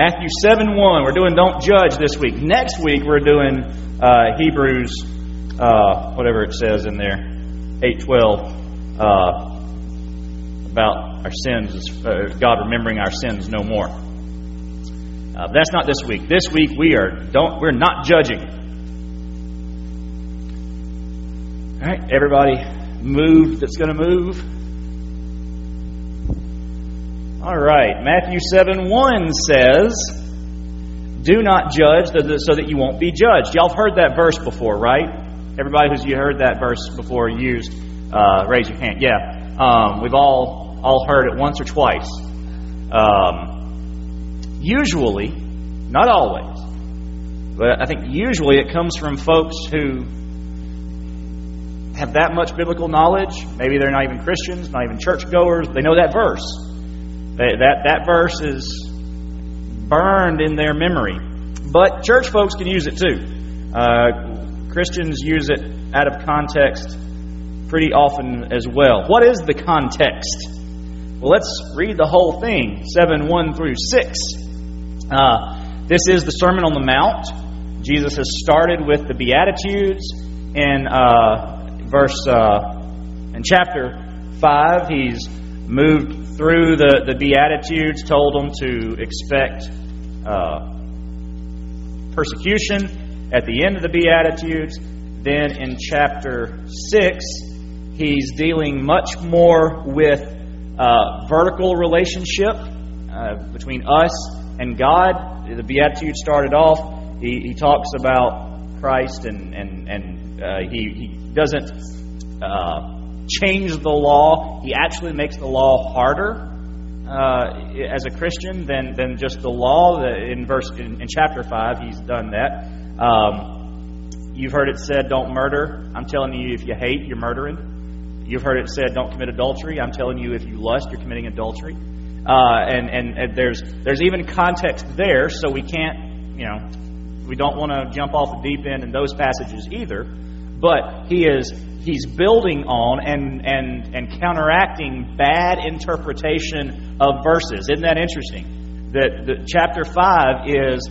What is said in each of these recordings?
Matthew 7 1, we're doing Don't Judge this week. Next week, we're doing uh, Hebrews, uh, whatever it says in there, 8 12, uh, about our sins, uh, God remembering our sins no more. Uh, but that's not this week. This week, we are don't, we're not judging. All right, everybody moved that's going to move. All right, Matthew 7 1 says, Do not judge so that you won't be judged. Y'all have heard that verse before, right? Everybody who's you heard that verse before used, uh, raise your hand. Yeah, um, we've all all heard it once or twice. Um, usually, not always, but I think usually it comes from folks who have that much biblical knowledge. Maybe they're not even Christians, not even churchgoers. They know that verse. That, that verse is burned in their memory. But church folks can use it too. Uh, Christians use it out of context pretty often as well. What is the context? Well, let's read the whole thing 7 1 through 6. Uh, this is the Sermon on the Mount. Jesus has started with the Beatitudes. In uh, verse, uh, in chapter 5, he's moved through the, the Beatitudes, told them to expect uh, persecution at the end of the Beatitudes. Then in chapter 6, he's dealing much more with uh, vertical relationship uh, between us and God. The Beatitudes started off, he, he talks about Christ and, and, and uh, he, he doesn't uh, change the law. He actually makes the law harder uh, as a Christian than, than just the law. In verse in, in chapter five, he's done that. Um, you've heard it said, "Don't murder." I'm telling you, if you hate, you're murdering. You've heard it said, "Don't commit adultery." I'm telling you, if you lust, you're committing adultery. Uh, and, and, and there's there's even context there, so we can't, you know, we don't want to jump off the deep end in those passages either. But he is he's building on and, and, and counteracting bad interpretation of verses. Isn't that interesting? That, chapter 5 is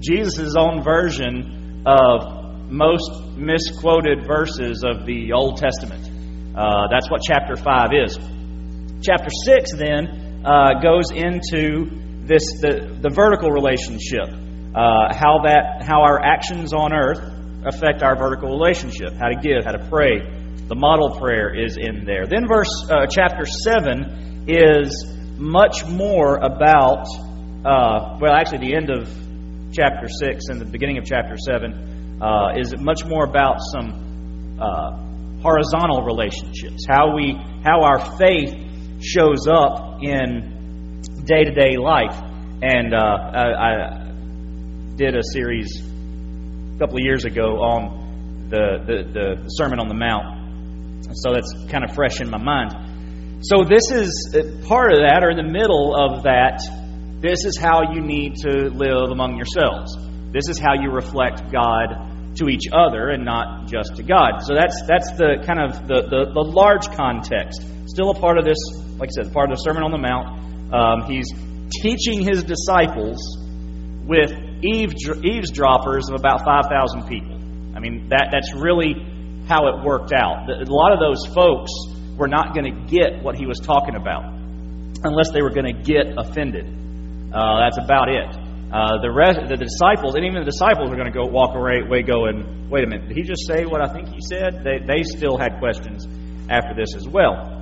Jesus' own version of most misquoted verses of the Old Testament. Uh, that's what chapter 5 is. Chapter 6 then uh, goes into this the, the vertical relationship, uh, how that how our actions on earth affect our vertical relationship, how to give, how to pray. The model prayer is in there. Then verse uh, chapter 7 is much more about uh, well actually the end of chapter 6 and the beginning of chapter 7 uh, is much more about some uh, horizontal relationships how we how our faith shows up in day-to-day life and uh, I, I did a series couple of years ago on the, the, the Sermon on the Mount. So that's kind of fresh in my mind. So this is uh, part of that, or in the middle of that. This is how you need to live among yourselves. This is how you reflect God to each other and not just to God. So that's that's the kind of the, the, the large context. Still a part of this, like I said, part of the Sermon on the Mount. Um, he's teaching his disciples with eavesdroppers of about 5,000 people. I mean, that, that's really how it worked out. A lot of those folks were not going to get what he was talking about unless they were going to get offended. Uh, that's about it. Uh, the rest, the disciples, and even the disciples are going to go walk away, away going, wait a minute, did he just say what I think he said? They, they still had questions after this as well.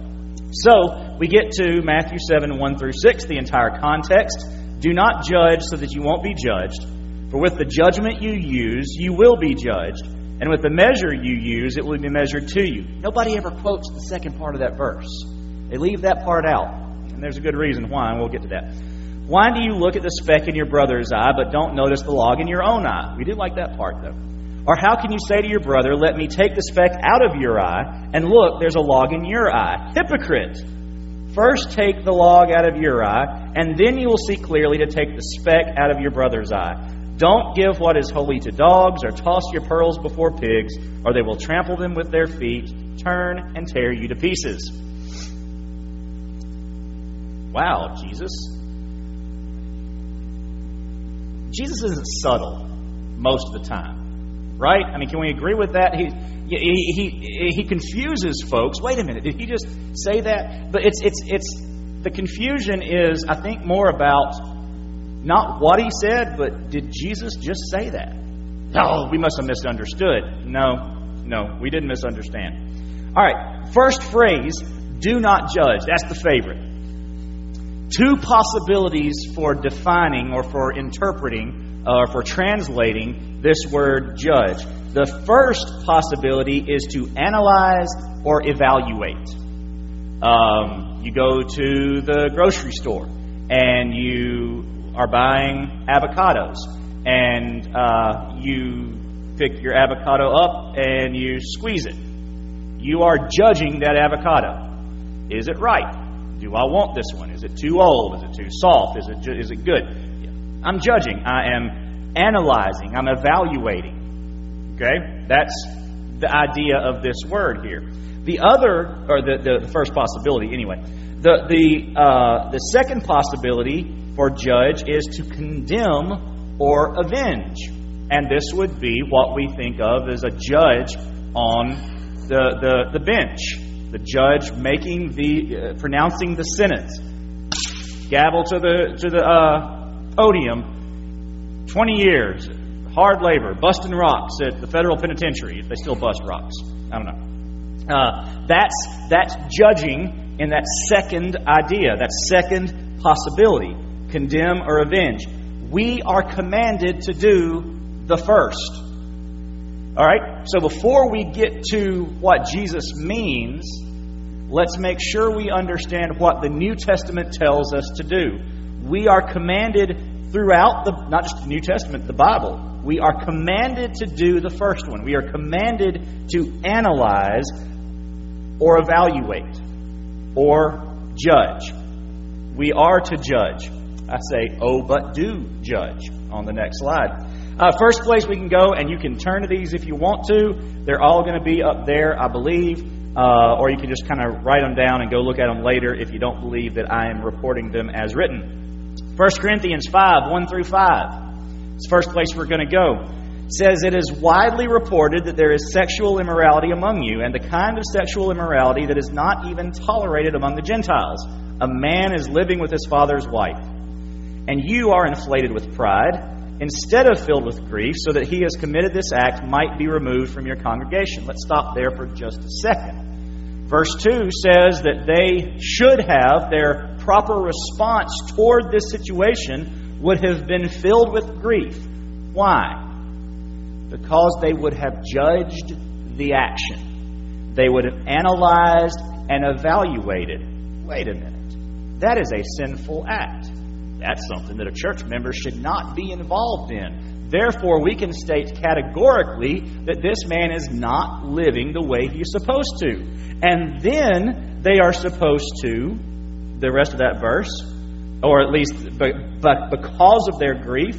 So we get to Matthew 7, 1 through 6, the entire context. Do not judge so that you won't be judged. For with the judgment you use, you will be judged. And with the measure you use, it will be measured to you. Nobody ever quotes the second part of that verse. They leave that part out. And there's a good reason why, and we'll get to that. Why do you look at the speck in your brother's eye, but don't notice the log in your own eye? We do like that part, though. Or how can you say to your brother, Let me take the speck out of your eye, and look, there's a log in your eye? Hypocrite! First take the log out of your eye, and then you will see clearly to take the speck out of your brother's eye. Don't give what is holy to dogs, or toss your pearls before pigs, or they will trample them with their feet, turn and tear you to pieces. Wow, Jesus. Jesus isn't subtle most of the time, right? I mean, can we agree with that? He, he, he, he confuses folks. Wait a minute, did he just say that? But it's, it's, it's, the confusion is, I think, more about not what he said, but did Jesus just say that? Oh, we must have misunderstood. No, no, we didn't misunderstand. All right, first phrase, do not judge. That's the favorite. Two possibilities for defining or for interpreting or for translating this word judge. The first possibility is to analyze or evaluate. Um, you go to the grocery store and you are buying avocados, and uh, you pick your avocado up and you squeeze it. You are judging that avocado. Is it right? Do I want this one? Is it too old? Is it too soft? Is it, is it good? I'm judging. I am analyzing. I'm evaluating. Okay? That's the idea of this word here. The other, or the, the first possibility anyway, the, the, uh, the second possibility for judge is to condemn or avenge. And this would be what we think of as a judge on the, the, the bench. The judge making the, uh, pronouncing the sentence. Gavel to the, to the uh, podium. 20 years, hard labor, busting rocks at the federal penitentiary, if they still bust rocks. I don't know. Uh, that's, that's judging in that second idea, that second possibility condemn or avenge. We are commanded to do the first. All right? So before we get to what Jesus means, let's make sure we understand what the New Testament tells us to do. We are commanded throughout the not just the New Testament, the Bible. We are commanded to do the first one. We are commanded to analyze or evaluate or judge. We are to judge. I say, oh, but do judge on the next slide. Uh, first place we can go, and you can turn to these if you want to. They're all going to be up there, I believe. Uh, or you can just kind of write them down and go look at them later if you don't believe that I am reporting them as written. 1 Corinthians 5 1 through 5. It's the first place we're going to go. It says, It is widely reported that there is sexual immorality among you, and the kind of sexual immorality that is not even tolerated among the Gentiles. A man is living with his father's wife and you are inflated with pride, instead of filled with grief, so that he has committed this act might be removed from your congregation. Let's stop there for just a second. Verse 2 says that they should have their proper response toward this situation would have been filled with grief. Why? Because they would have judged the action. They would have analyzed and evaluated. Wait a minute. That is a sinful act. That's something that a church member should not be involved in. Therefore, we can state categorically that this man is not living the way he's supposed to. And then they are supposed to, the rest of that verse, or at least but because of their grief,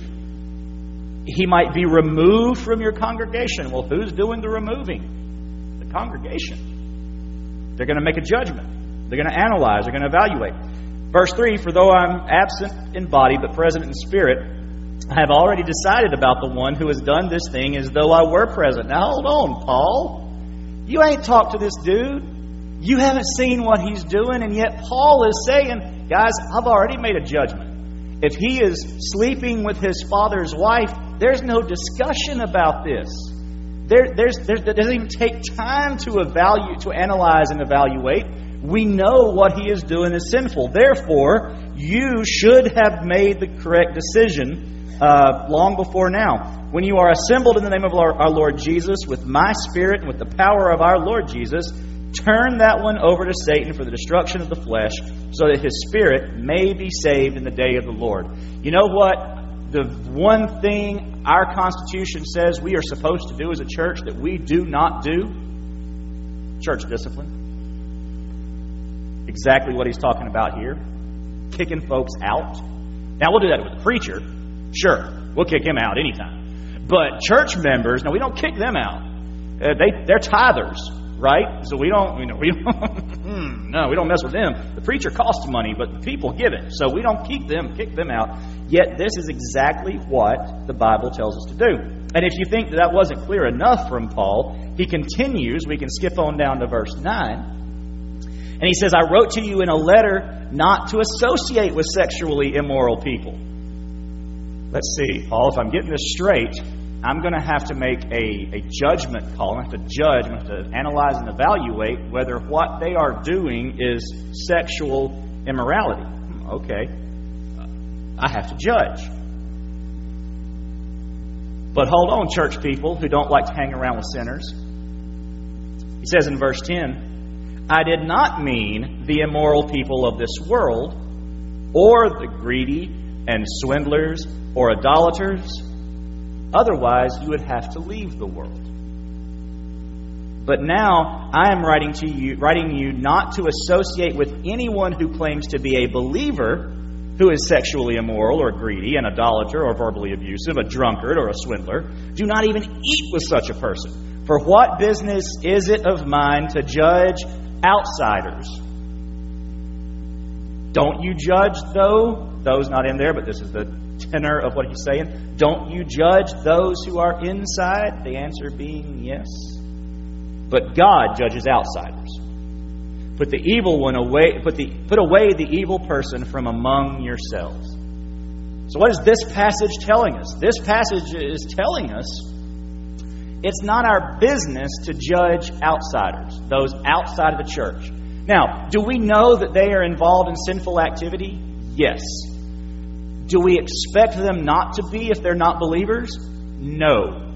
he might be removed from your congregation. Well, who's doing the removing? The congregation. They're going to make a judgment. They're going to analyze. They're going to evaluate. Verse 3 For though I'm absent in body but present in spirit, I have already decided about the one who has done this thing as though I were present. Now hold on, Paul. You ain't talked to this dude. You haven't seen what he's doing, and yet Paul is saying, guys, I've already made a judgment. If he is sleeping with his father's wife, there's no discussion about this. There, there's, there doesn't even take time to evaluate, to analyze and evaluate we know what he is doing is sinful. Therefore, you should have made the correct decision uh, long before now. When you are assembled in the name of our, our Lord Jesus with my spirit and with the power of our Lord Jesus, turn that one over to Satan for the destruction of the flesh, so that his spirit may be saved in the day of the Lord. You know what? The one thing our Constitution says we are supposed to do as a church that we do not do church discipline exactly what he's talking about here kicking folks out. Now, we'll do that with a preacher. Sure, we'll kick him out anytime. But church members, no, we don't kick them out. Uh, they, they're tithers. Right? So we don't, you know, we don't, hmm. no, we don't mess with them. The preacher costs money, but the people give it, so we don't keep them, kick them out. Yet this is exactly what the Bible tells us to do. And if you think that that wasn't clear enough from Paul, he continues. We can skip on down to verse nine. And he says, I wrote to you in a letter not to associate with sexually immoral people. Let's see, Paul, if I'm getting this straight, I'm going to have to make a, a judgment call. To have to judge, to have to analyze and evaluate whether what they are doing is sexual immorality. Okay. I have to judge. But hold on, church people who don't like to hang around with sinners. He says in verse 10 I did not mean the immoral people of this world, or the greedy and swindlers, or idolaters Otherwise, you would have to leave the world. But now I am writing to you, writing you not to associate with anyone who claims to be a believer who is sexually immoral or greedy, an idolater or verbally abusive, a drunkard or a swindler. Do not even eat with such a person. For what business is it of mine to judge outsiders? Don't you judge, though? Those not in there, but this is the tenor of what he's saying. Don't you judge those who are inside? The answer being yes. But God judges outsiders. Put the evil one away, put, the, put away the evil person from among yourselves. So, what is this passage telling us? This passage is telling us it's not our business to judge outsiders, those outside of the church. Now, do we know that they are involved in sinful activity? Yes. Do we expect them not to be if they're not believers? No.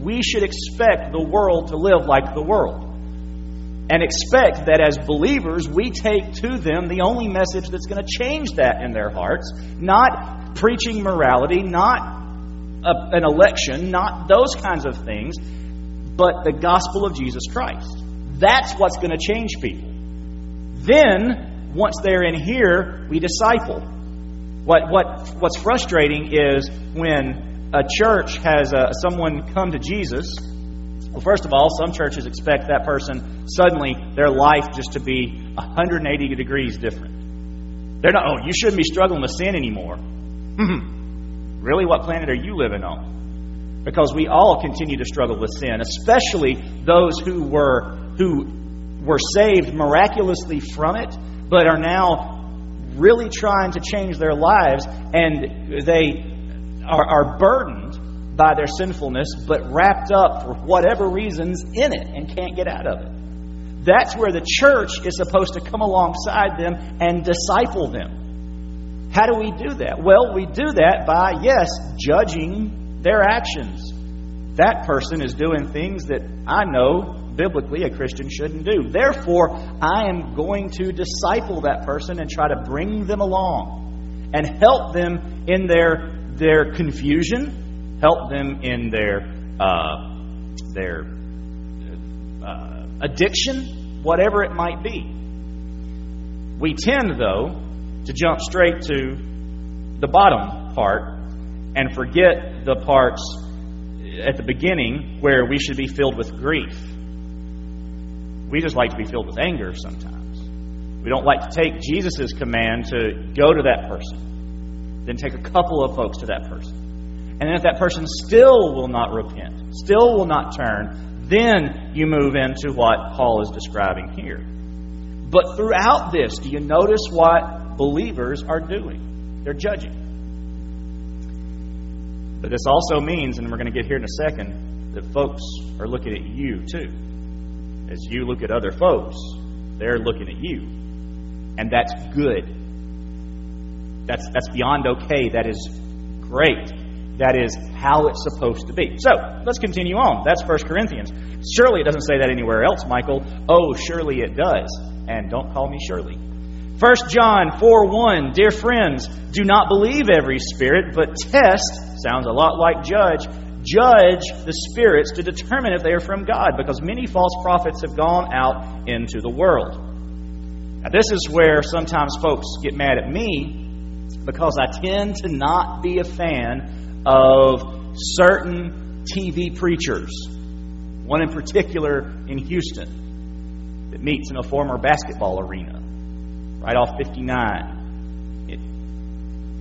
We should expect the world to live like the world. And expect that as believers, we take to them the only message that's going to change that in their hearts. Not preaching morality, not a, an election, not those kinds of things, but the gospel of Jesus Christ. That's what's going to change people. Then, once they're in here, we disciple. What, what, what's frustrating is when a church has uh, someone come to Jesus. Well, first of all, some churches expect that person suddenly their life just to be 180 degrees different. They're not, oh, you shouldn't be struggling with sin anymore. really? What planet are you living on? Because we all continue to struggle with sin, especially those who were who were saved miraculously from it, but are now really trying to change their lives, and they are, are burdened by their sinfulness, but wrapped up for whatever reasons in it and can't get out of it. That's where the church is supposed to come alongside them and disciple them. How do we do that? Well, we do that by, yes, judging their actions. That person is doing things that I know biblically a Christian shouldn't do. Therefore, I am going to disciple that person and try to bring them along and help them in their their confusion, help them in their uh, their uh, addiction, whatever it might be. We tend, though, to jump straight to the bottom part and forget the parts at the beginning where we should be filled with grief. We just like to be filled with anger sometimes. We don't like to take Jesus' command to go to that person, then take a couple of folks to that person. And then if that person still will not repent, still will not turn, then you move into what Paul is describing here. But throughout this, do you notice what believers are doing? They're judging. But this also means, and we're going to get here in a second, that folks are looking at you too. As you look at other folks, they're looking at you. And that's good. That's, that's beyond okay. That is great. That is how it's supposed to be. So, let's continue on. That's 1 Corinthians. Surely it doesn't say that anywhere else, Michael. Oh, surely it does. And don't call me Shirley. 1 John 4 1 Dear friends, do not believe every spirit, but test, sounds a lot like judge, judge the spirits to determine if they are from God, because many false prophets have gone out into the world. Now, this is where sometimes folks get mad at me because I tend to not be a fan of certain TV preachers, one in particular in Houston. that meets in a former basketball arena, right off 59. It,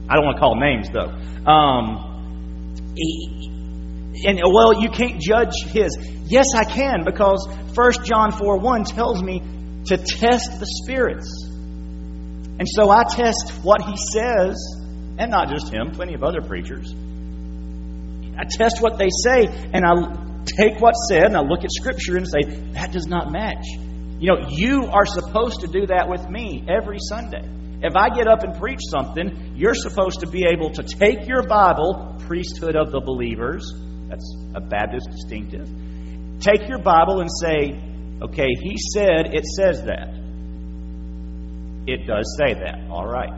I don't want to call names, though. Um, and, well, you can't judge his. Yes, I can, because 1 John 4 1 tells me to test the spirits. And so I test what he says, and not just him, plenty of other preachers. I test what they say, and I take what's said, and I look at Scripture and say, that does not match. You know, you are supposed to do that with me every Sunday. If I get up and preach something, you're supposed to be able to take your Bible, priesthood of the believers, that's a Baptist distinctive, take your Bible and say, okay, he said it says that. It does say that. All right.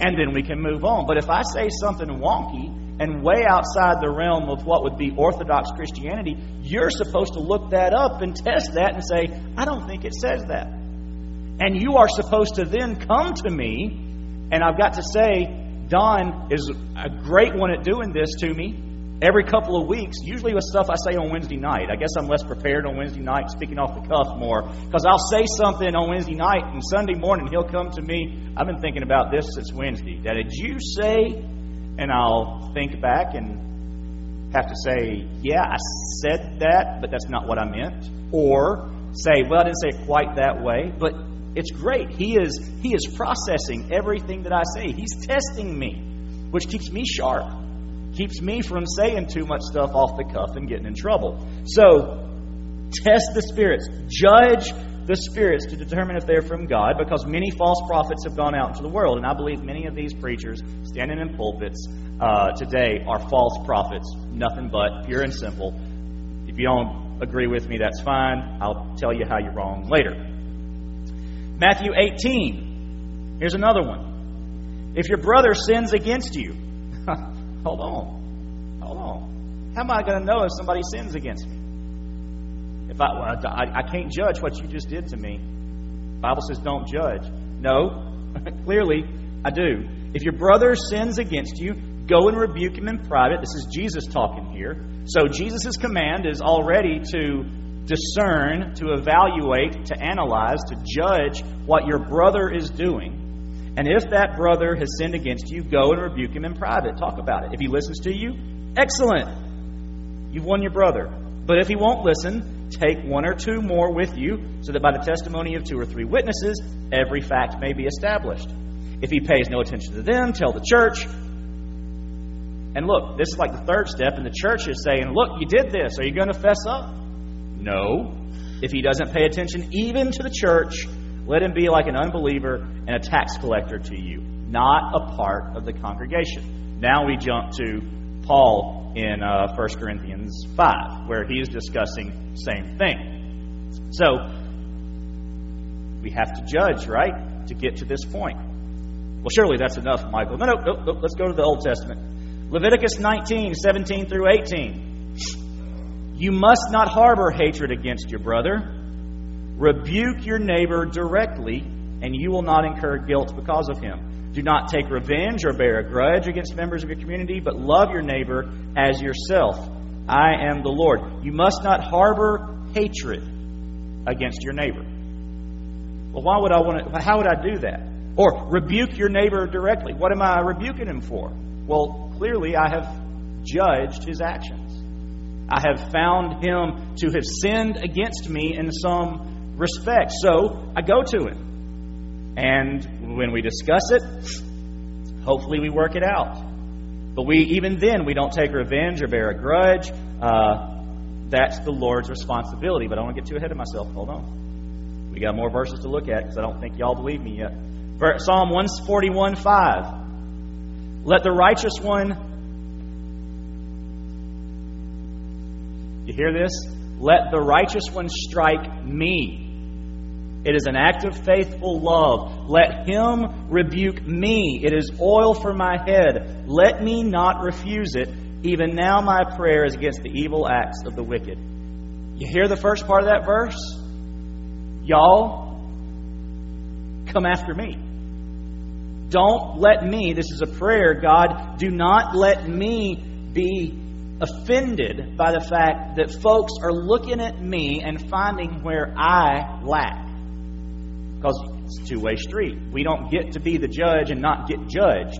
And then we can move on. But if I say something wonky and way outside the realm of what would be Orthodox Christianity, you're supposed to look that up and test that and say, I don't think it says that. And you are supposed to then come to me, and I've got to say, Don is a great one at doing this to me every couple of weeks, usually with stuff I say on Wednesday night. I guess I'm less prepared on Wednesday night, speaking off the cuff more, because I'll say something on Wednesday night, and Sunday morning he'll come to me. I've been thinking about this since Wednesday. That did you say? And I'll think back and have to say, yeah, I said that, but that's not what I meant. Or say, well, I didn't say it quite that way, but it's great. He is he is processing everything that I say. He's testing me, which keeps me sharp keeps me from saying too much stuff off the cuff and getting in trouble. So, test the spirits, judge the spirits to determine if they're from God, because many false prophets have gone out into the world. And I believe many of these preachers standing in pulpits uh, today are false prophets, nothing but pure and simple. If you don't agree with me, that's fine. I'll tell you how you're wrong later. Matthew 18. Here's another one. If your brother sins against you, Hold on. Hold on. How am I going to know if somebody sins against me? If I, I, I can't judge what you just did to me. The Bible says don't judge. No, clearly I do. If your brother sins against you, go and rebuke him in private. This is Jesus talking here. So Jesus' command is already to discern, to evaluate, to analyze, to judge what your brother is doing and if that brother has sinned against you, go and rebuke him in private. Talk about it. If he listens to you, excellent. You've won your brother. But if he won't listen, take one or two more with you, so that by the testimony of two or three witnesses, every fact may be established. If he pays no attention to them, tell the church. And look, this is like the third step, and the church is saying, Look, you did this. Are you going to fess up? No. If he doesn't pay attention even to the church, let him be like an unbeliever and a tax collector to you, not a part of the congregation. Now we jump to Paul in uh, 1 Corinthians 5, where he is discussing same thing. So, we have to judge, right, to get to this point. Well, surely that's enough, Michael. No, no, no, no let's go to the Old Testament. Leviticus 19, 17 through 18. You must not harbor hatred against your brother. Rebuke your neighbor directly, and you will not incur guilt because of him. Do not take revenge or bear a grudge against members of your community, but love your neighbor as yourself. I am the Lord. You must not harbor hatred against your neighbor. Well, why would I want to? How would I do that? Or rebuke your neighbor directly. What am I rebuking him for? Well, clearly I have judged his actions. I have found him to have sinned against me in some respect. So I go to him. And when we discuss it, hopefully we work it out. But we, even then, we don't take revenge or bear a grudge. Uh, that's the Lord's responsibility. But I don't want to get too ahead of myself. Hold on. We got more verses to look at because I don't think y'all believe me yet. Psalm 141 5. Let the righteous one. You hear this? Let the righteous one strike me it is an act of faithful love. Let him rebuke me. It is oil for my head. Let me not refuse it. Even now, my prayer is against the evil acts of the wicked. You hear the first part of that verse? Y'all, come after me. Don't let me, this is a prayer, God, do not let me be offended by the fact that folks are looking at me and finding where I lack. Because it's a two way street. We don't get to be the judge and not get judged.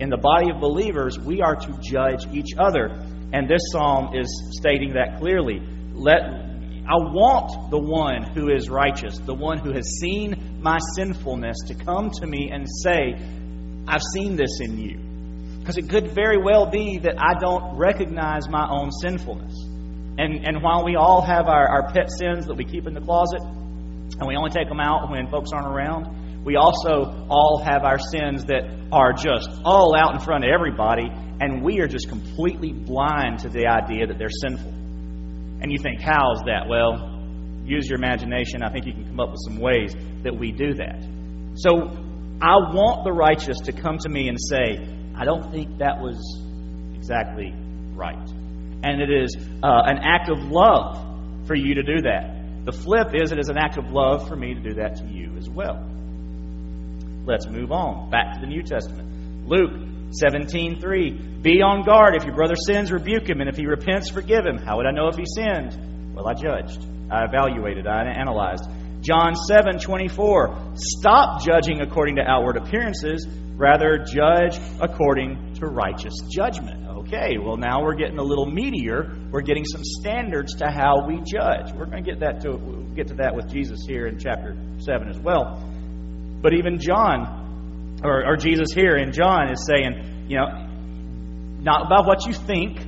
In the body of believers, we are to judge each other. And this psalm is stating that clearly. Let I want the one who is righteous, the one who has seen my sinfulness, to come to me and say, I've seen this in you. Because it could very well be that I don't recognize my own sinfulness. And, and while we all have our, our pet sins that we keep in the closet, and we only take them out when folks aren't around, we also all have our sins that are just all out in front of everybody, and we are just completely blind to the idea that they're sinful. And you think, how's that? Well, use your imagination. I think you can come up with some ways that we do that. So I want the righteous to come to me and say, I don't think that was exactly right. And it is uh, an act of love for you to do that. The flip is it is an act of love for me to do that to you as well. Let's move on. Back to the New Testament. Luke 17:3. Be on guard. If your brother sins, rebuke him, and if he repents, forgive him. How would I know if he sinned? Well, I judged. I evaluated. I analyzed. John 7:24. Stop judging according to outward appearances, rather judge according to righteous judgment. Okay, well now we're getting a little meatier. We're getting some standards to how we judge. We're going to get that to get to that with Jesus here in chapter 7 as well. But even John or, or Jesus here in John is saying, you know, not about what you think,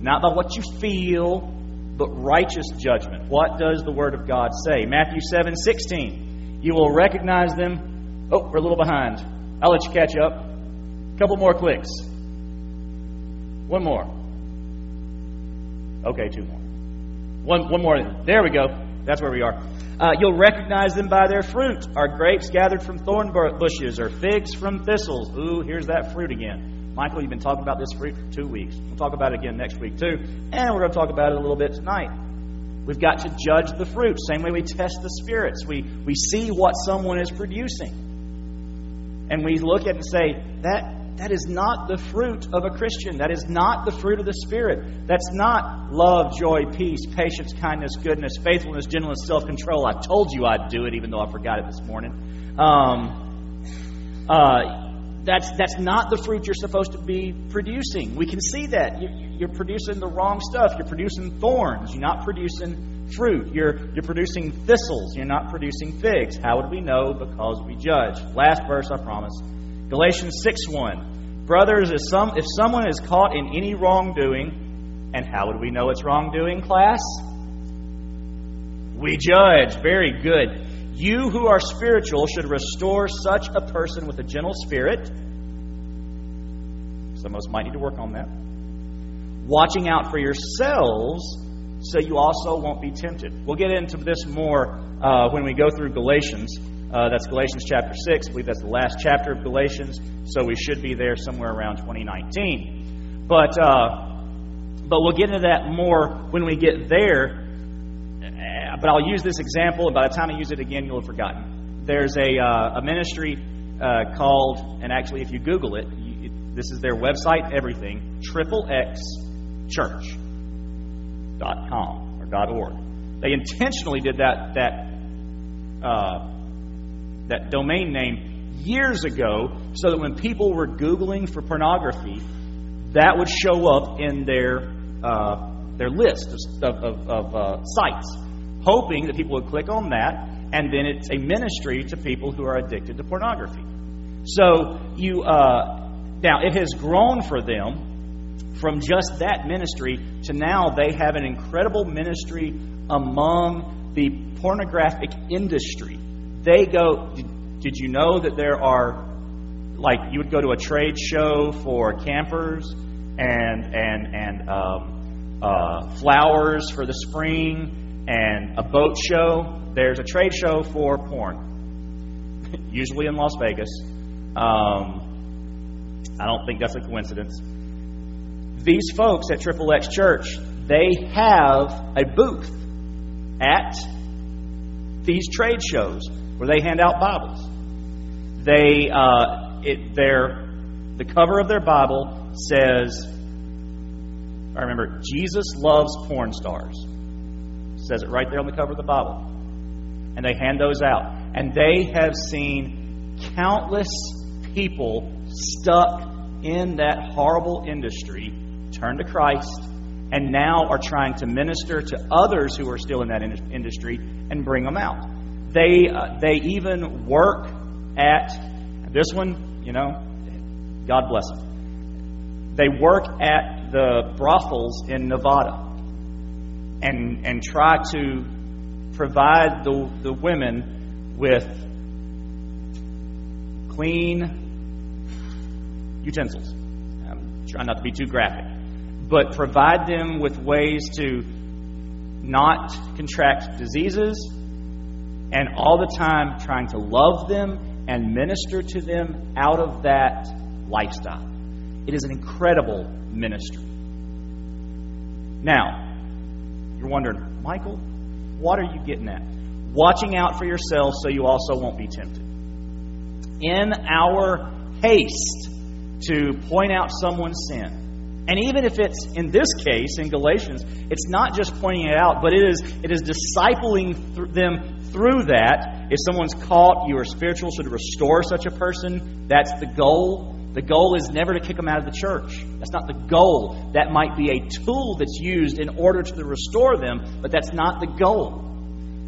not about what you feel, but righteous judgment. What does the Word of God say? Matthew 7 16. You will recognize them. Oh, we're a little behind. I'll let you catch up. A couple more clicks. One more. Okay, two more. One, one more. There we go. That's where we are. Uh, you'll recognize them by their fruit. Are grapes gathered from thorn bushes or figs from thistles? Ooh, here's that fruit again. Michael, you've been talking about this for two weeks. We'll talk about it again next week, too. And we're going to talk about it a little bit tonight. We've got to judge the fruit, same way we test the spirits. We, we see what someone is producing. And we look at it and say, that that is not the fruit of a Christian. That is not the fruit of the Spirit. That's not love, joy, peace, patience, kindness, goodness, faithfulness, gentleness, self control. I told you I'd do it, even though I forgot it this morning. Um, uh, that's, that's not the fruit you're supposed to be producing. We can see that. You're producing the wrong stuff. You're producing thorns. You're not producing fruit. You're, you're producing thistles. You're not producing figs. How would we know? Because we judge. Last verse, I promise. Galatians 6 1. Brothers, if, some, if someone is caught in any wrongdoing, and how would we know it's wrongdoing, class? We judge. Very good. You who are spiritual should restore such a person with a gentle spirit. Some of us might need to work on that. Watching out for yourselves so you also won't be tempted. We'll get into this more uh, when we go through Galatians. Uh, that's Galatians chapter 6. I believe that's the last chapter of Galatians, so we should be there somewhere around 2019. But, uh, but we'll get into that more when we get there. But I'll use this example, and by the time I use it again, you'll have forgotten. There's a, uh, a ministry uh, called, and actually, if you Google it, you, this is their website, everything, triple X Church dot com or dot org. They intentionally did that that uh, that domain name years ago so that when people were Googling for pornography, that would show up in their, uh, their list of, of, of uh, sites, hoping that people would click on that, and then it's a ministry to people who are addicted to pornography. So you uh, now it has grown for them from just that ministry to now they have an incredible ministry among the pornographic industry they go, did you know that there are, like, you would go to a trade show for campers and, and, and um, uh, flowers for the spring and a boat show? There's a trade show for porn, usually in Las Vegas. Um, I don't think that's a coincidence. These folks at Triple X Church, they have a booth at these trade shows where they hand out Bibles. They, uh, it, their, the cover of their Bible says I remember, Jesus loves porn stars. Says it right there on the cover of the Bible. And they hand those out. And they have seen countless people stuck in that horrible industry turn to Christ and now are trying to minister to others who are still in that in- industry and bring them out. They, uh, they even work at this one, you know, God bless them. They work at the brothels in Nevada and, and try to provide the, the women with clean utensils. I'm trying not to be too graphic. But provide them with ways to not contract diseases and all the time trying to love them and minister to them out of that lifestyle. It is an incredible ministry. Now, you're wondering, Michael, what are you getting at? Watching out for yourself so you also won't be tempted. In our haste to point out someone's sin, and even if it's in this case in Galatians, it's not just pointing it out, but it is it is discipling th- them through that. If someone's caught, you are spiritual, to restore such a person, that's the goal. The goal is never to kick them out of the church. That's not the goal. That might be a tool that's used in order to restore them, but that's not the goal.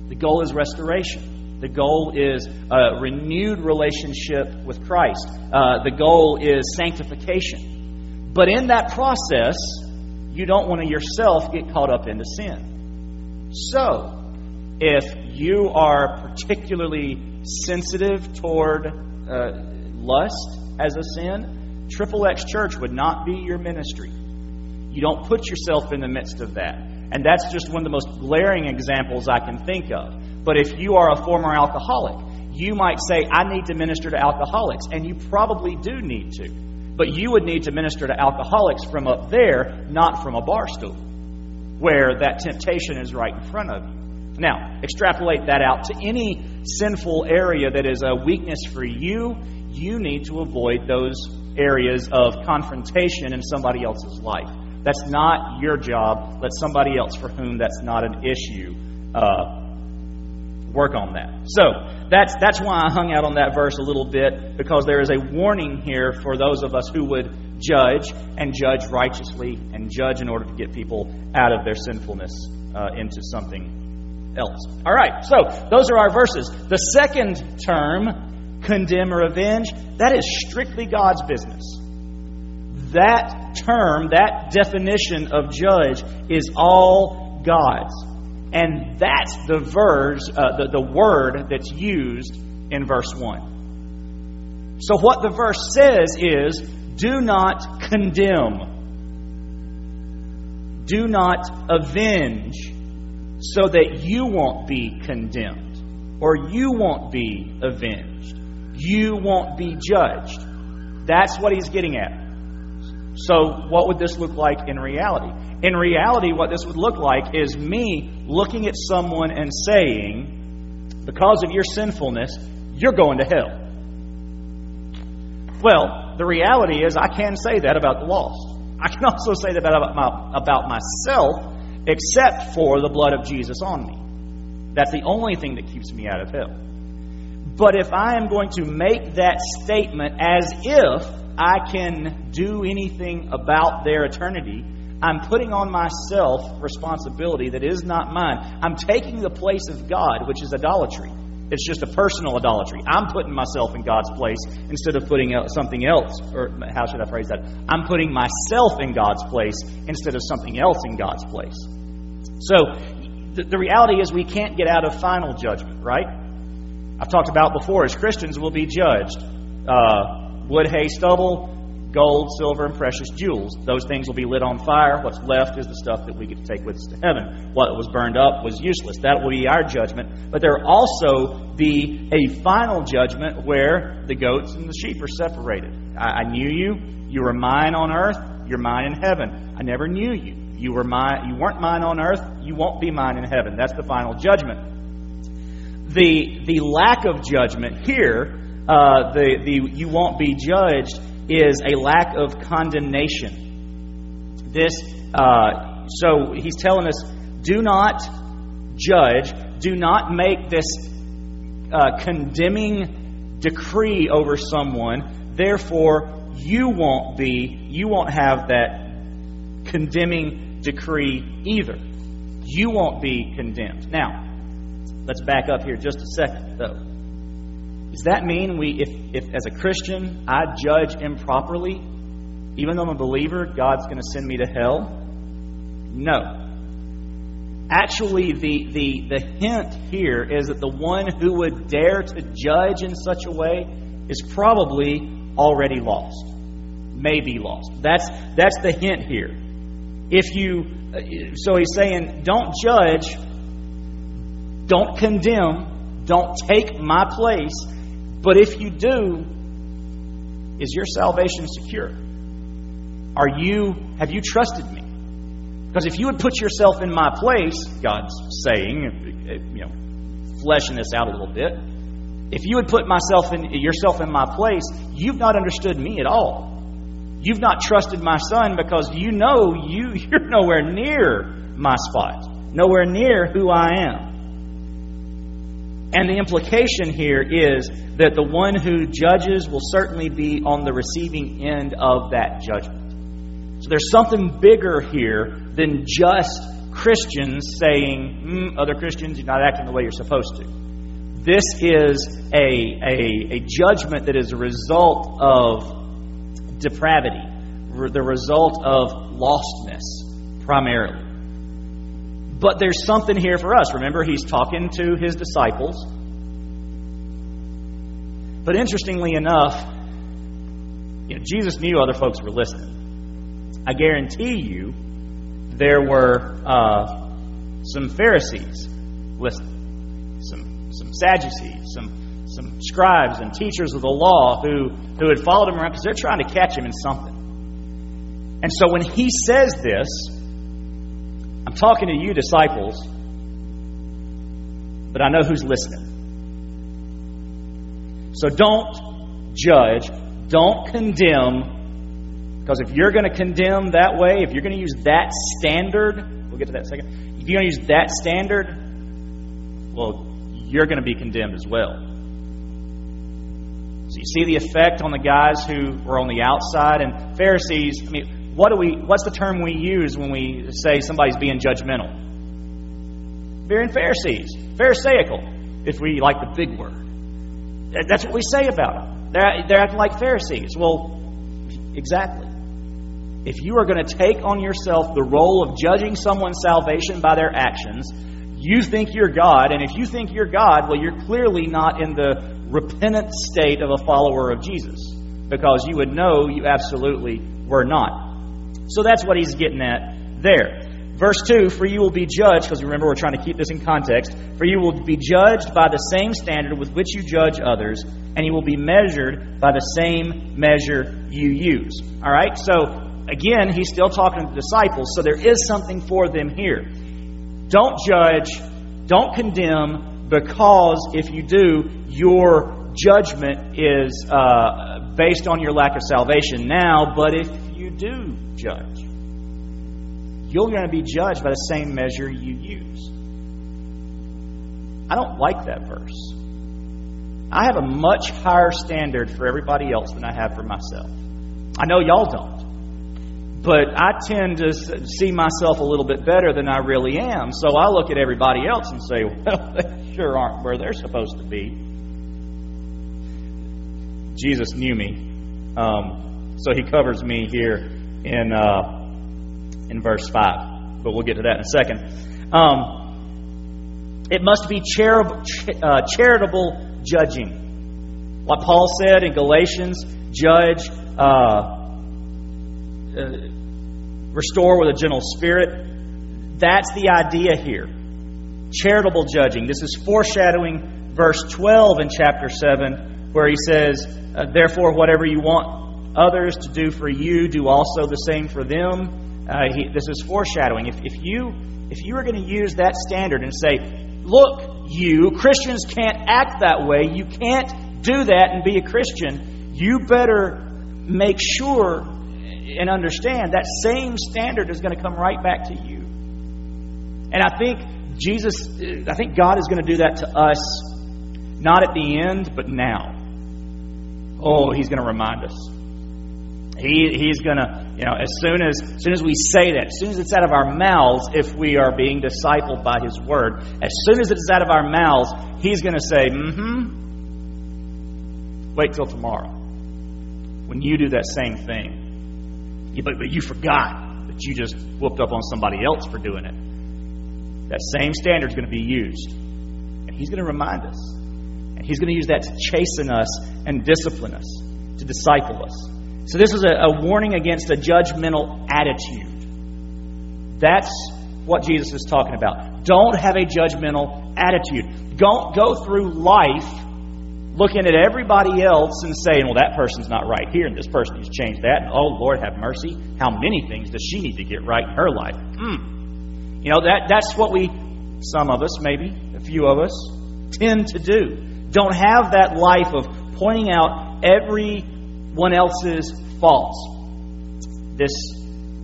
The goal is restoration. The goal is a renewed relationship with Christ. Uh, the goal is sanctification. But in that process, you don't want to yourself get caught up into sin. So, if you are particularly sensitive toward uh, lust, as a sin, Triple X Church would not be your ministry. You don't put yourself in the midst of that. And that's just one of the most glaring examples I can think of. But if you are a former alcoholic, you might say, I need to minister to alcoholics. And you probably do need to. But you would need to minister to alcoholics from up there, not from a bar stool, where that temptation is right in front of you. Now, extrapolate that out to any sinful area that is a weakness for you you need to avoid those areas of confrontation in somebody else's life. That's not your job. Let somebody else for whom that's not an issue uh, work on that. So that's that's why I hung out on that verse a little bit because there is a warning here for those of us who would judge and judge righteously and judge in order to get people out of their sinfulness uh, into something else. All right. So those are our verses. The second term condemn, or avenge, that is strictly God's business. That term, that definition of judge, is all God's. And that's the verse, uh, the, the word that's used in verse 1. So, what the verse says is do not condemn, do not avenge, so that you won't be condemned or you won't be avenged you won't be judged. That's what he's getting at. So, what would this look like in reality? In reality, what this would look like is me looking at someone and saying, because of your sinfulness, you're going to hell. Well, the reality is, I can say that about the lost. I can also say that about, my, about myself, except for the blood of Jesus on me. That's the only thing that keeps me out of hell. But if I am going to make that statement as if I can do anything about their eternity, I'm putting on myself responsibility that is not mine. I'm taking the place of God, which is idolatry. It's just a personal idolatry. I'm putting myself in God's place instead of putting something else, or how should I phrase that? I'm putting myself in God's place instead of something else in God's place. So the, the reality is we can't get out of final judgment, right? I've talked about before, as Christians, we will be judged. Uh, wood, hay, stubble, gold, silver, and precious jewels. Those things will be lit on fire. What's left is the stuff that we get to take with us to heaven. What was burned up was useless. That will be our judgment. But there will also be a final judgment where the goats and the sheep are separated. I, I knew you. You were mine on earth. You're mine in heaven. I never knew you. You were mine. You weren't mine on earth. You won't be mine in heaven. That's the final judgment the, the lack of judgment here, uh, the, the you won't be judged, is a lack of condemnation. This, uh, so he's telling us, do not judge, do not make this uh, condemning decree over someone. Therefore, you won't be, you won't have that condemning decree either. You won't be condemned. Now, let's back up here just a second, though. Does that mean we, if, if as a Christian I judge improperly, even though I'm a believer, God's going to send me to hell? No. Actually, the, the, the hint here is that the one who would dare to judge in such a way is probably already lost, may be lost. That's, that's the hint here. If you, uh, so he's saying, don't judge, don't condemn, don't take my place, but if you do, is your salvation secure? Are you, have you trusted me? Because if you would put yourself in my place, God's saying, you know, fleshing this out a little bit, if you would put myself in yourself in my place, you've not understood me at all. You've not trusted my son because you know you, you're nowhere near my spot, nowhere near who I am. And the implication here is that the one who judges will certainly be on the receiving end of that judgment. So there's something bigger here than just Christians saying, mm, other Christians, you're not acting the way you're supposed to. This is a, a, a judgment that is a result of depravity, the result of lostness, primarily. But there's something here for us. Remember, he's talking to his disciples. But interestingly enough, you know, Jesus knew other folks were listening. I guarantee you there were uh, some Pharisees listening, some, some Sadducees, some some scribes and teachers of the law who, who had followed him around because they're trying to catch him in something. And so when he says this, talking to you, disciples, but I know who's listening. So don't judge, don't condemn, because if you're going to condemn that way, if you're going to use that standard, we'll get to that second. If you're going to use that standard, well, you're going to be condemned as well. So you see the effect on the guys who were on the outside and Pharisees. I mean, what do we? What's the term we use when we say somebody's being judgmental? Being Pharisees, Pharisaical, if we like the big word. That's what we say about them. They're, they're acting like Pharisees. Well, exactly. If you are going to take on yourself the role of judging someone's salvation by their actions, you think you're God, and if you think you're God, well, you're clearly not in the repentant state of a follower of Jesus because you would know you absolutely were not. So that's what he's getting at there. Verse 2 For you will be judged, because remember we're trying to keep this in context, for you will be judged by the same standard with which you judge others, and you will be measured by the same measure you use. All right? So, again, he's still talking to the disciples, so there is something for them here. Don't judge, don't condemn, because if you do, your judgment is uh, based on your lack of salvation now. But if you do judge, you're going to be judged by the same measure you use. I don't like that verse. I have a much higher standard for everybody else than I have for myself. I know y'all don't. But I tend to see myself a little bit better than I really am. So I look at everybody else and say, well, they sure aren't where they're supposed to be. Jesus knew me. Um, so he covers me here in, uh, in verse 5. But we'll get to that in a second. Um, it must be charitable, uh, charitable judging. What Paul said in Galatians, judge. Uh, uh restore with a gentle spirit. That's the idea here. Charitable judging. This is foreshadowing verse 12 in chapter 7, where he says, uh, Therefore, whatever you want others to do for you, do also the same for them. Uh, he, this is foreshadowing. If, if you if you are going to use that standard and say, look, you Christians can't act that way, you can't do that and be a Christian, you better make sure and understand that same standard is going to come right back to you. And I think Jesus, I think God is going to do that to us, not at the end, but now. Oh, He's going to remind us. He, he's going to, you know, as soon as, as soon as we say that, as soon as it's out of our mouths, if we are being discipled by His Word, as soon as it's out of our mouths, He's going to say, mm hmm, wait till tomorrow. When you do that same thing, but, but you forgot that you just whooped up on somebody else for doing it. That same standard is going to be used. And He's going to remind us. And He's going to use that to chasten us and discipline us, to disciple us. So, this is a, a warning against a judgmental attitude. That's what Jesus is talking about. Don't have a judgmental attitude. Don't go through life looking at everybody else and saying, well, that person's not right here, and this person needs to change that, and oh, Lord, have mercy. How many things does she need to get right in her life? Hmm. You know, that, that's what we, some of us, maybe, a few of us, tend to do. Don't have that life of pointing out every one else's faults. This,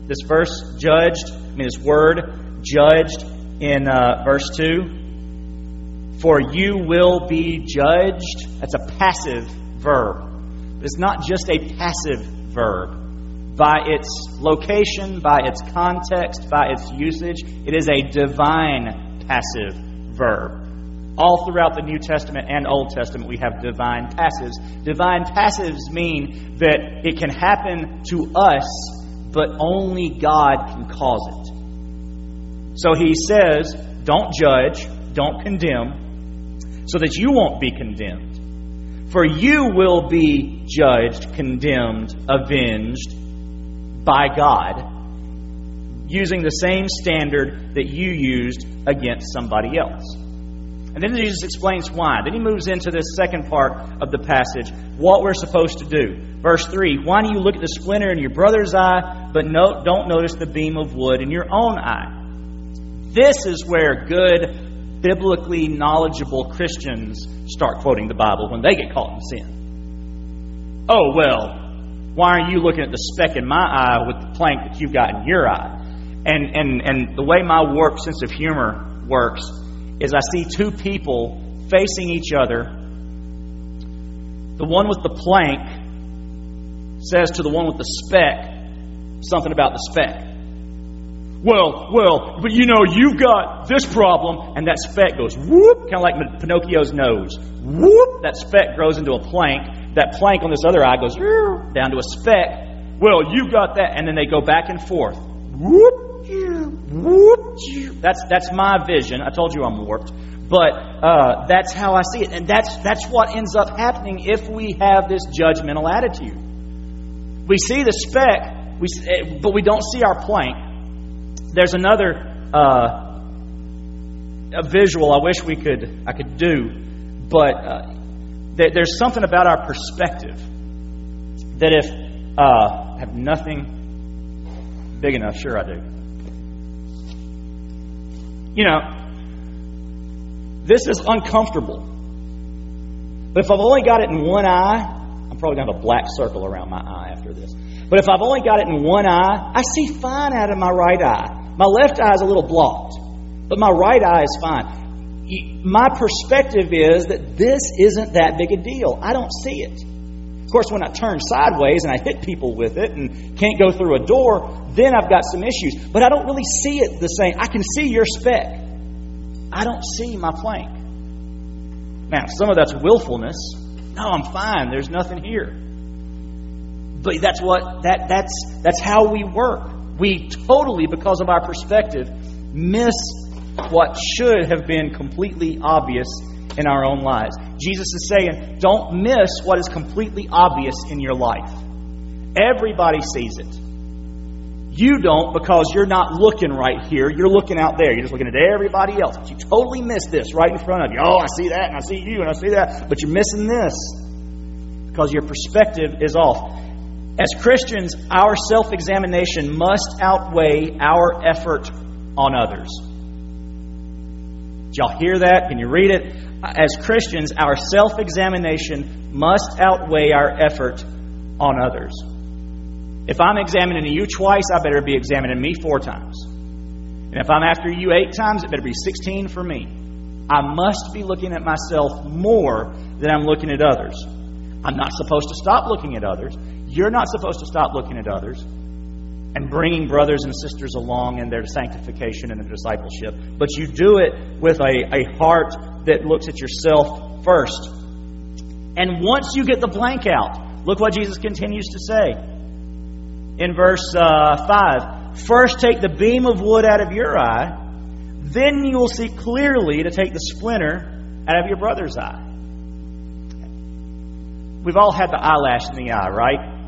this verse, judged, I mean, this word, judged, in uh, verse 2, for you will be judged. That's a passive verb. But it's not just a passive verb. By its location, by its context, by its usage, it is a divine passive verb. All throughout the New Testament and Old Testament, we have divine passives. Divine passives mean that it can happen to us, but only God can cause it. So he says, don't judge, don't condemn, so that you won't be condemned. For you will be judged, condemned, avenged by God, using the same standard that you used against somebody else. And then Jesus explains why. Then he moves into this second part of the passage, what we're supposed to do. Verse 3 Why do you look at the splinter in your brother's eye, but no, don't notice the beam of wood in your own eye? This is where good, biblically knowledgeable Christians start quoting the Bible when they get caught in sin. Oh, well, why are you looking at the speck in my eye with the plank that you've got in your eye? And, and, and the way my warped sense of humor works is I see two people facing each other. The one with the plank says to the one with the speck something about the speck. Well, well, but you know, you've got this problem, and that speck goes whoop, kind of like Pinocchio's nose. Whoop, that speck grows into a plank. That plank on this other eye goes down to a speck. Well, you've got that, and then they go back and forth. Whoop, that's, that's my vision. I told you I'm warped. But uh, that's how I see it. And that's, that's what ends up happening if we have this judgmental attitude. We see the speck, we, eh, but we don't see our plank. There's another uh, a visual I wish we could I could do, but uh, there's something about our perspective that if uh, I have nothing big enough, sure I do you know, this is uncomfortable. But if I've only got it in one eye, I'm probably going to have a black circle around my eye after this. But if I've only got it in one eye, I see fine out of my right eye. My left eye is a little blocked, but my right eye is fine. My perspective is that this isn't that big a deal. I don't see it. Course, when I turn sideways and I hit people with it and can't go through a door, then I've got some issues. But I don't really see it the same. I can see your speck. I don't see my plank. Now, some of that's willfulness. No, I'm fine. There's nothing here. But that's what that that's that's how we work. We totally, because of our perspective, miss what should have been completely obvious in our own lives. Jesus is saying, don't miss what is completely obvious in your life. Everybody sees it. You don't because you're not looking right here. You're looking out there. You're just looking at everybody else. But you totally miss this right in front of you. Oh, I see that, and I see you, and I see that. But you're missing this because your perspective is off. As Christians, our self examination must outweigh our effort on others. Did y'all hear that? Can you read it? As Christians, our self examination must outweigh our effort on others. If I'm examining you twice, I better be examining me four times. And if I'm after you eight times, it better be 16 for me. I must be looking at myself more than I'm looking at others. I'm not supposed to stop looking at others. You're not supposed to stop looking at others and bringing brothers and sisters along in their sanctification and their discipleship. But you do it with a, a heart that looks at yourself first. And once you get the blank out, look what Jesus continues to say in verse uh, 5 First take the beam of wood out of your eye, then you will see clearly to take the splinter out of your brother's eye. We've all had the eyelash in the eye, right?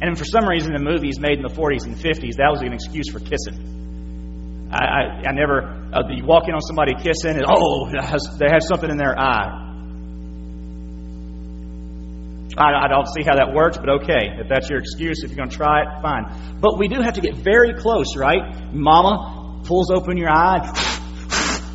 And for some reason, the movies made in the 40s and 50s, that was an excuse for kissing. I, I, I never, uh, you walk in on somebody kissing, and oh, they have something in their eye. I, I don't see how that works, but okay. If that's your excuse, if you're going to try it, fine. But we do have to get very close, right? Mama pulls open your eye,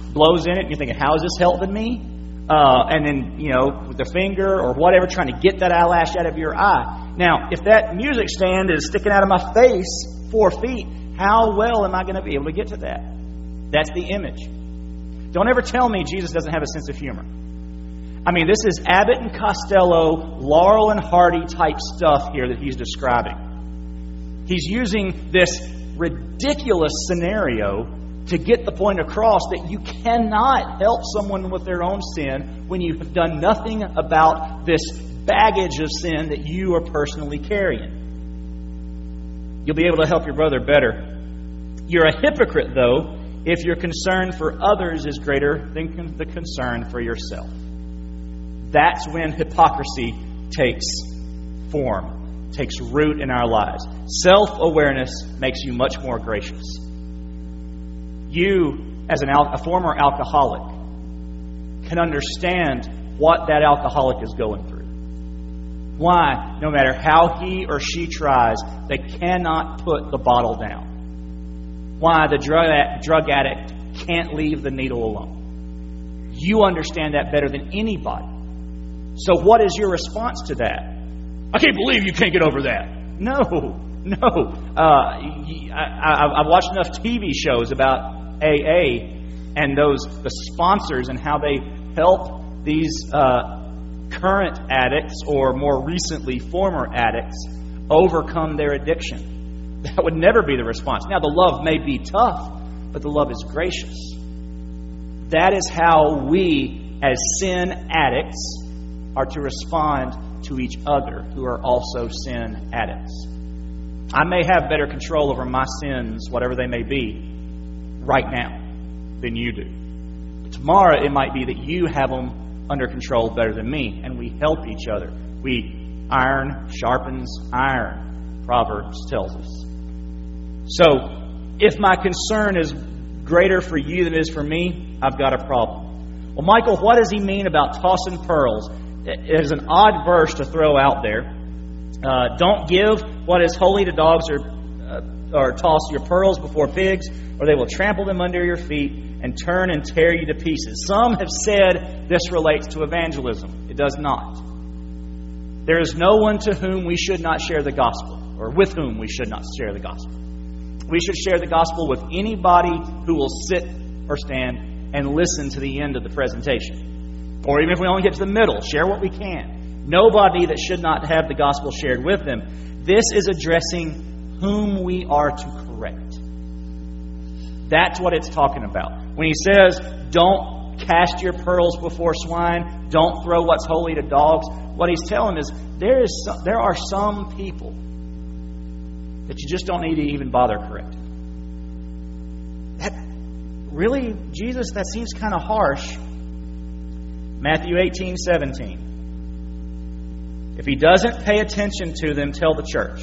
blows in it, and you're thinking, how is this helping me? Uh, and then, you know, with the finger or whatever, trying to get that eyelash out of your eye. Now, if that music stand is sticking out of my face four feet, how well am I going to be able to get to that? That's the image. Don't ever tell me Jesus doesn't have a sense of humor. I mean, this is Abbott and Costello, Laurel and Hardy type stuff here that he's describing. He's using this ridiculous scenario to get the point across that you cannot help someone with their own sin when you have done nothing about this baggage of sin that you are personally carrying. You'll be able to help your brother better. You're a hypocrite, though, if your concern for others is greater than the concern for yourself. That's when hypocrisy takes form, takes root in our lives. Self awareness makes you much more gracious. You, as al- a former alcoholic, can understand what that alcoholic is going through. Why, no matter how he or she tries, they cannot put the bottle down. Why the drug, addict can't leave the needle alone. You understand that better than anybody. So, what is your response to that? I can't believe you can't get over that. No, no. Uh, I, have watched enough TV shows about AA and those the sponsors and how they help these uh, current addicts or more recently former addicts overcome their addiction. That would never be the response. Now, the love may be tough, but the love is gracious. That is how we, as sin addicts, are to respond to each other who are also sin addicts. I may have better control over my sins, whatever they may be, right now than you do. Tomorrow, it might be that you have them under control better than me, and we help each other. We iron sharpens iron, Proverbs tells us. So, if my concern is greater for you than it is for me, I've got a problem. Well, Michael, what does he mean about tossing pearls? It is an odd verse to throw out there. Uh, don't give what is holy to dogs or, or toss your pearls before pigs, or they will trample them under your feet and turn and tear you to pieces. Some have said this relates to evangelism. It does not. There is no one to whom we should not share the gospel, or with whom we should not share the gospel. We should share the gospel with anybody who will sit or stand and listen to the end of the presentation. Or even if we only get to the middle, share what we can. Nobody that should not have the gospel shared with them. This is addressing whom we are to correct. That's what it's talking about. When he says, don't cast your pearls before swine, don't throw what's holy to dogs, what he's telling is there, is some, there are some people that you just don't need to even bother correcting. That, really, Jesus, that seems kind of harsh. Matthew 18, 17. If he doesn't pay attention to them, tell the church.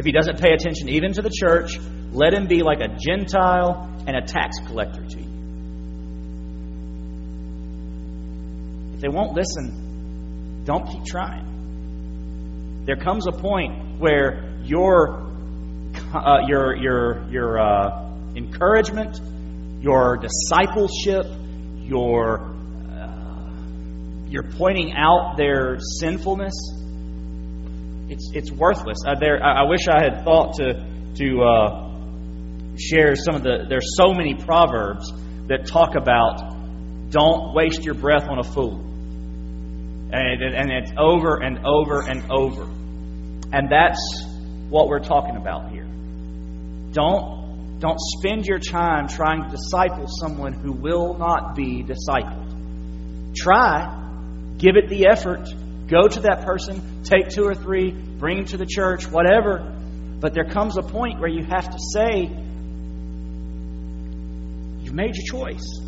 If he doesn't pay attention even to the church, let him be like a Gentile and a tax collector to you. If they won't listen, don't keep trying. There comes a point where your uh, your your your uh, encouragement, your discipleship, your uh, you're pointing out their sinfulness it's it's worthless. Uh, there, I, I, wish I had thought to to uh, share some of the. There's so many proverbs that talk about don't waste your breath on a fool, and and it's over and over and over, and that's what we're talking about here. Don't don't spend your time trying to disciple someone who will not be discipled. Try, give it the effort, go to that person, take two or three, bring them to the church, whatever. But there comes a point where you have to say, You've made your choice.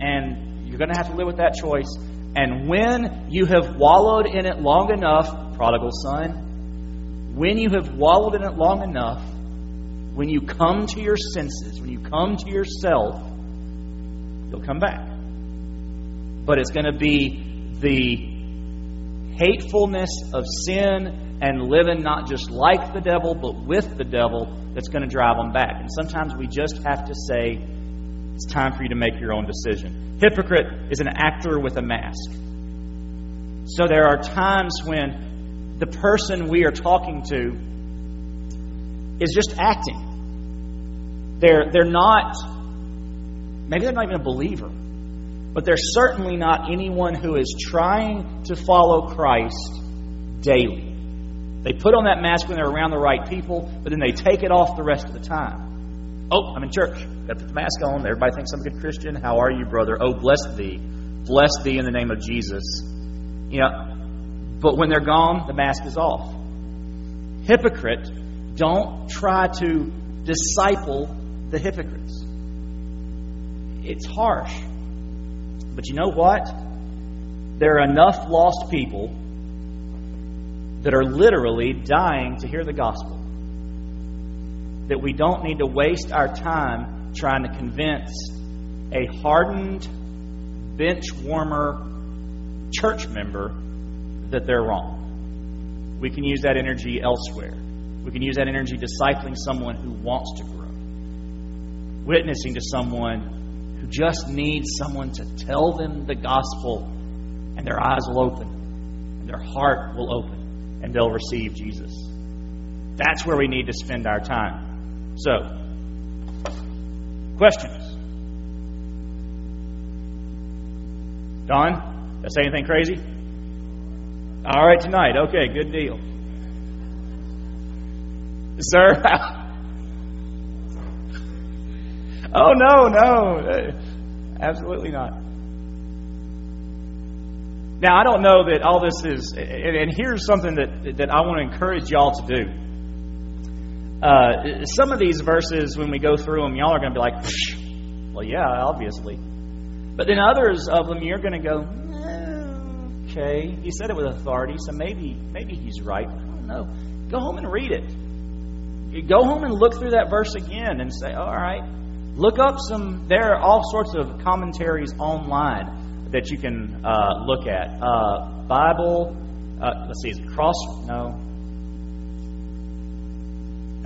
And you're going to have to live with that choice. And when you have wallowed in it long enough, prodigal son, when you have wallowed in it long enough, when you come to your senses, when you come to yourself, you'll come back. But it's going to be the hatefulness of sin and living not just like the devil, but with the devil that's going to drive them back. And sometimes we just have to say, it's time for you to make your own decision. Hypocrite is an actor with a mask. So there are times when the person we are talking to is just acting. They're, they're not, maybe they're not even a believer, but they're certainly not anyone who is trying to follow Christ daily. They put on that mask when they're around the right people, but then they take it off the rest of the time. Oh, I'm in church. Got the mask on. Everybody thinks I'm a good Christian. How are you, brother? Oh, bless thee. Bless thee in the name of Jesus. You know, but when they're gone, the mask is off. Hypocrite, don't try to disciple the hypocrites. It's harsh. But you know what? There are enough lost people that are literally dying to hear the gospel that we don't need to waste our time trying to convince a hardened, bench warmer church member that they're wrong. We can use that energy elsewhere. We can use that energy discipling someone who wants to grow witnessing to someone who just needs someone to tell them the gospel, and their eyes will open, and their heart will open, and they'll receive Jesus. That's where we need to spend our time. So, questions? Don, did I say anything crazy? All right, tonight. Okay, good deal. Sir? Oh, no, no. Uh, absolutely not. Now, I don't know that all this is, and here's something that, that I want to encourage y'all to do. Uh, some of these verses, when we go through them, y'all are going to be like, well, yeah, obviously. But then others of them, you're going to go, okay, he said it with authority, so maybe, maybe he's right. I don't know. Go home and read it. Go home and look through that verse again and say, all right, Look up some, there are all sorts of commentaries online that you can uh, look at. Uh, Bible, uh, let's see, is it Cross? No.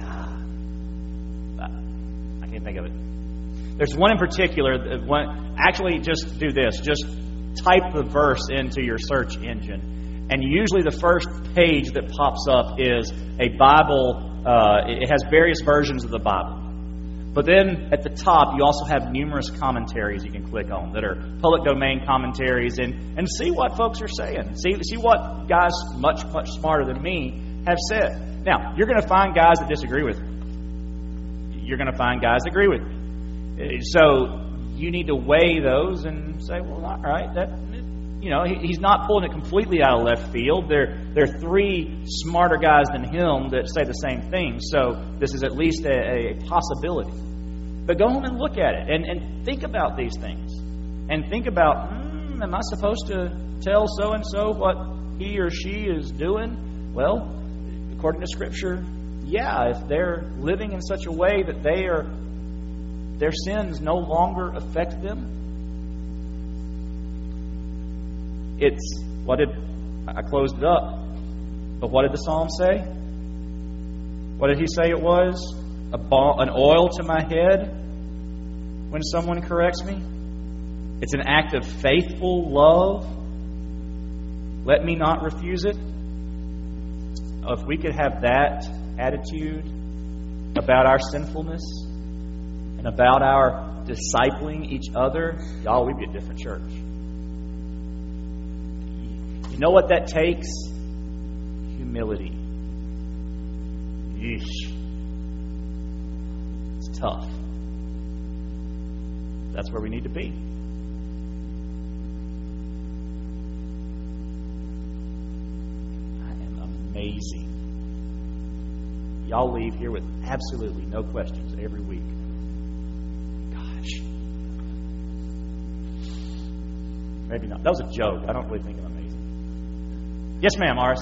Ah, I can't think of it. There's one in particular, one, actually, just do this. Just type the verse into your search engine. And usually the first page that pops up is a Bible, uh, it has various versions of the Bible. But then at the top, you also have numerous commentaries you can click on that are public domain commentaries and, and see what folks are saying. See, see what guys much, much smarter than me have said. Now, you're going to find guys that disagree with me. You're going to find guys that agree with me. Uh, so you need to weigh those and say, well, all right, that, you know, he's not pulling it completely out of left field. There, there are three smarter guys than him that say the same thing. So this is at least a, a possibility. But go home and look at it and, and think about these things. And think about, hmm, am I supposed to tell so and so what he or she is doing? Well, according to Scripture, yeah, if they're living in such a way that they are their sins no longer affect them, It's what did I closed it up? But what did the psalm say? What did he say it was? A ball, an oil to my head when someone corrects me. It's an act of faithful love. Let me not refuse it. if we could have that attitude about our sinfulness and about our discipling each other, y'all, we'd be a different church. You know what that takes? Humility. Yeesh. It's tough. That's where we need to be. I am amazing. Y'all leave here with absolutely no questions every week. Gosh. Maybe not. That was a joke. I don't really think I'm amazing. Yes, ma'am, Ars.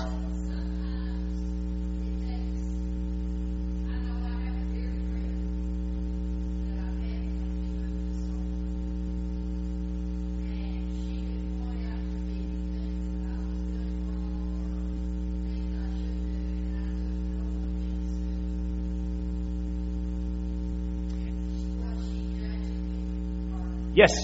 Yes,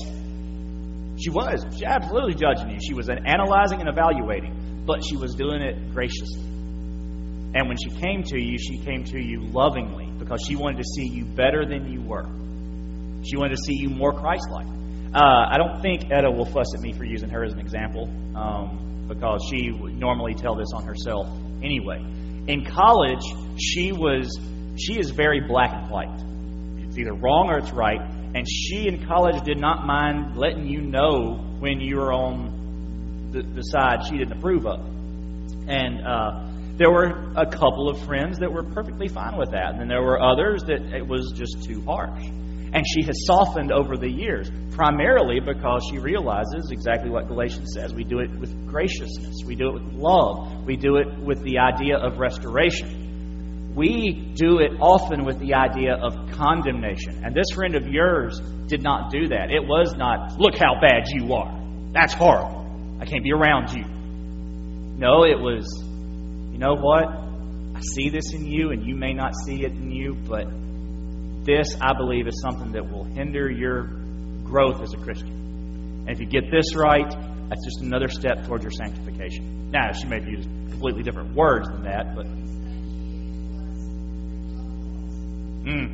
she was. She absolutely judging you. She was analyzing and evaluating, but she was doing it graciously. And when she came to you, she came to you lovingly because she wanted to see you better than you were. She wanted to see you more Christ like. Uh, I don't think Etta will fuss at me for using her as an example um, because she would normally tell this on herself anyway. In college, she was she is very black and white. It's either wrong or it's right and she in college did not mind letting you know when you were on the, side she didn't approve of. And uh, there were a couple of friends that were perfectly fine with that, and then there were others that it was just too harsh. And she has softened over the years, primarily because she realizes exactly what Galatians says. We do it with graciousness, we do it with love, we do it with the idea of restoration we do it often with the idea of condemnation. And this friend of yours did not do that. It was not, look how bad you are. That's horrible. I can't be around you. No, it was, you know what? I see this in you, and you may not see it in you, but this, I believe, is something that will hinder your growth as a Christian. And if you get this right, that's just another step towards your sanctification. Now, she may have used completely different words than that, but Mm.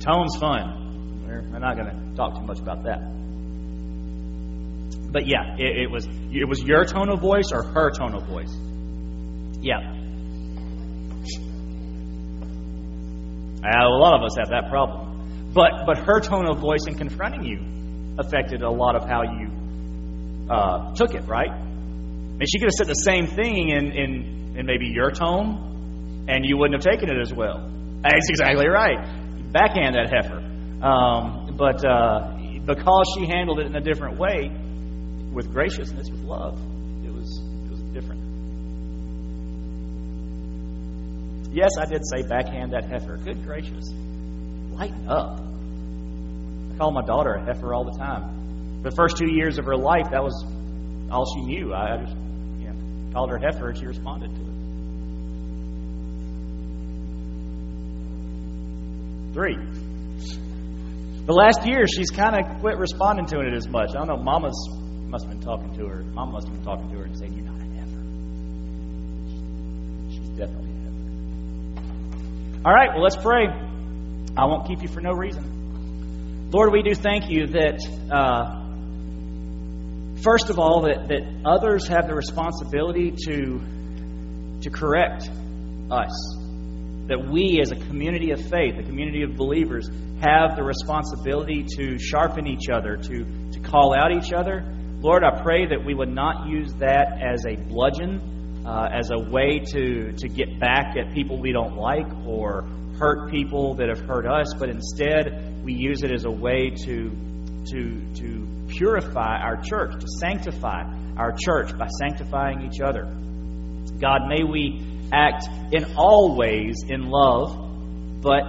Tone's fun. We're, not going to talk too much about that. But yeah, it, it, was it was your tone of voice or her tone of voice. Yeah. Uh, a lot of us have that problem. But but her tone of voice in confronting you affected a lot of how you uh, took it, right? I mean, she could have said the same thing in, in, in maybe your tone, and you wouldn't have taken it as well. That's exactly right. Backhand that heifer. Um, but uh, because she handled it in a different way, with graciousness, with love, it was it was different. Yes, I did say backhand that heifer. Good gracious, lighten up. I call my daughter a heifer all the time. The first two years of her life, that was all she knew. I just you know, called her heifer, and she responded to it. Three. The last year, she's kind of quit responding to it as much. I don't know. Mama's must have been talking to her. Mom must have been talking to her and saying, "You're not an heifer." She's definitely a heifer. All right. Well, let's pray. I won't keep you for no reason. Lord, we do thank you that. Uh, first of all, that, that others have the responsibility to, to correct us that we, as a community of faith, a community of believers, have the responsibility to sharpen each other, to, to call out each other. Lord, I pray that we would not use that as a bludgeon, uh, as a way to, to get back at people we don't like or hurt people that have hurt us, but instead we use it as a way to, to, to purify our church, to sanctify our church by sanctifying each other. God, may we act in all ways in love, but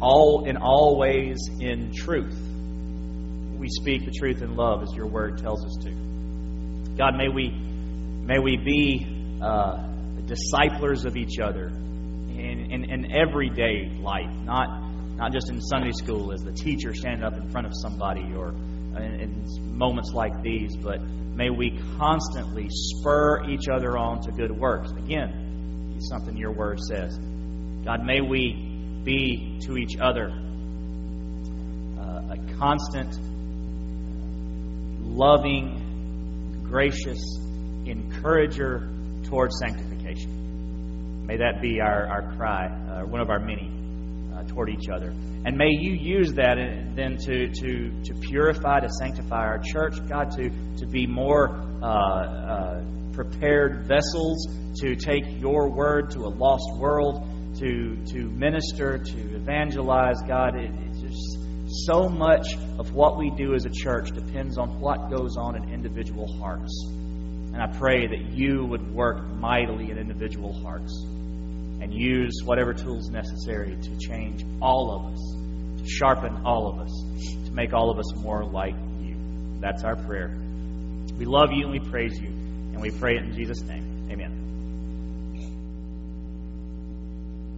all in all ways in truth. We speak the truth in love, as your word tells us to. God, may we may we be uh, of each other in, in, in everyday life, not not just in Sunday school as the teacher standing up in front of somebody or in, in moments like these, but may we constantly spur each other on to good works. Again, something your word says. God, may we be to each other uh, a constant, loving, gracious encourager towards sanctification. May that be our, our cry, uh, one of our many, uh, toward each other. And may you use that then to, to, to purify, to sanctify our church, God, to, to be more uh, uh, prepared vessels to take your word to a lost world, to, to minister, to evangelize. God, it, so much of what we do as a church depends on what goes on in individual hearts. And I pray that you would work mightily in individual hearts and use whatever tools necessary to change all of us, to sharpen all of us, to make all of us more like you. That's our prayer. We love you and we praise you, and we pray it in Jesus' name.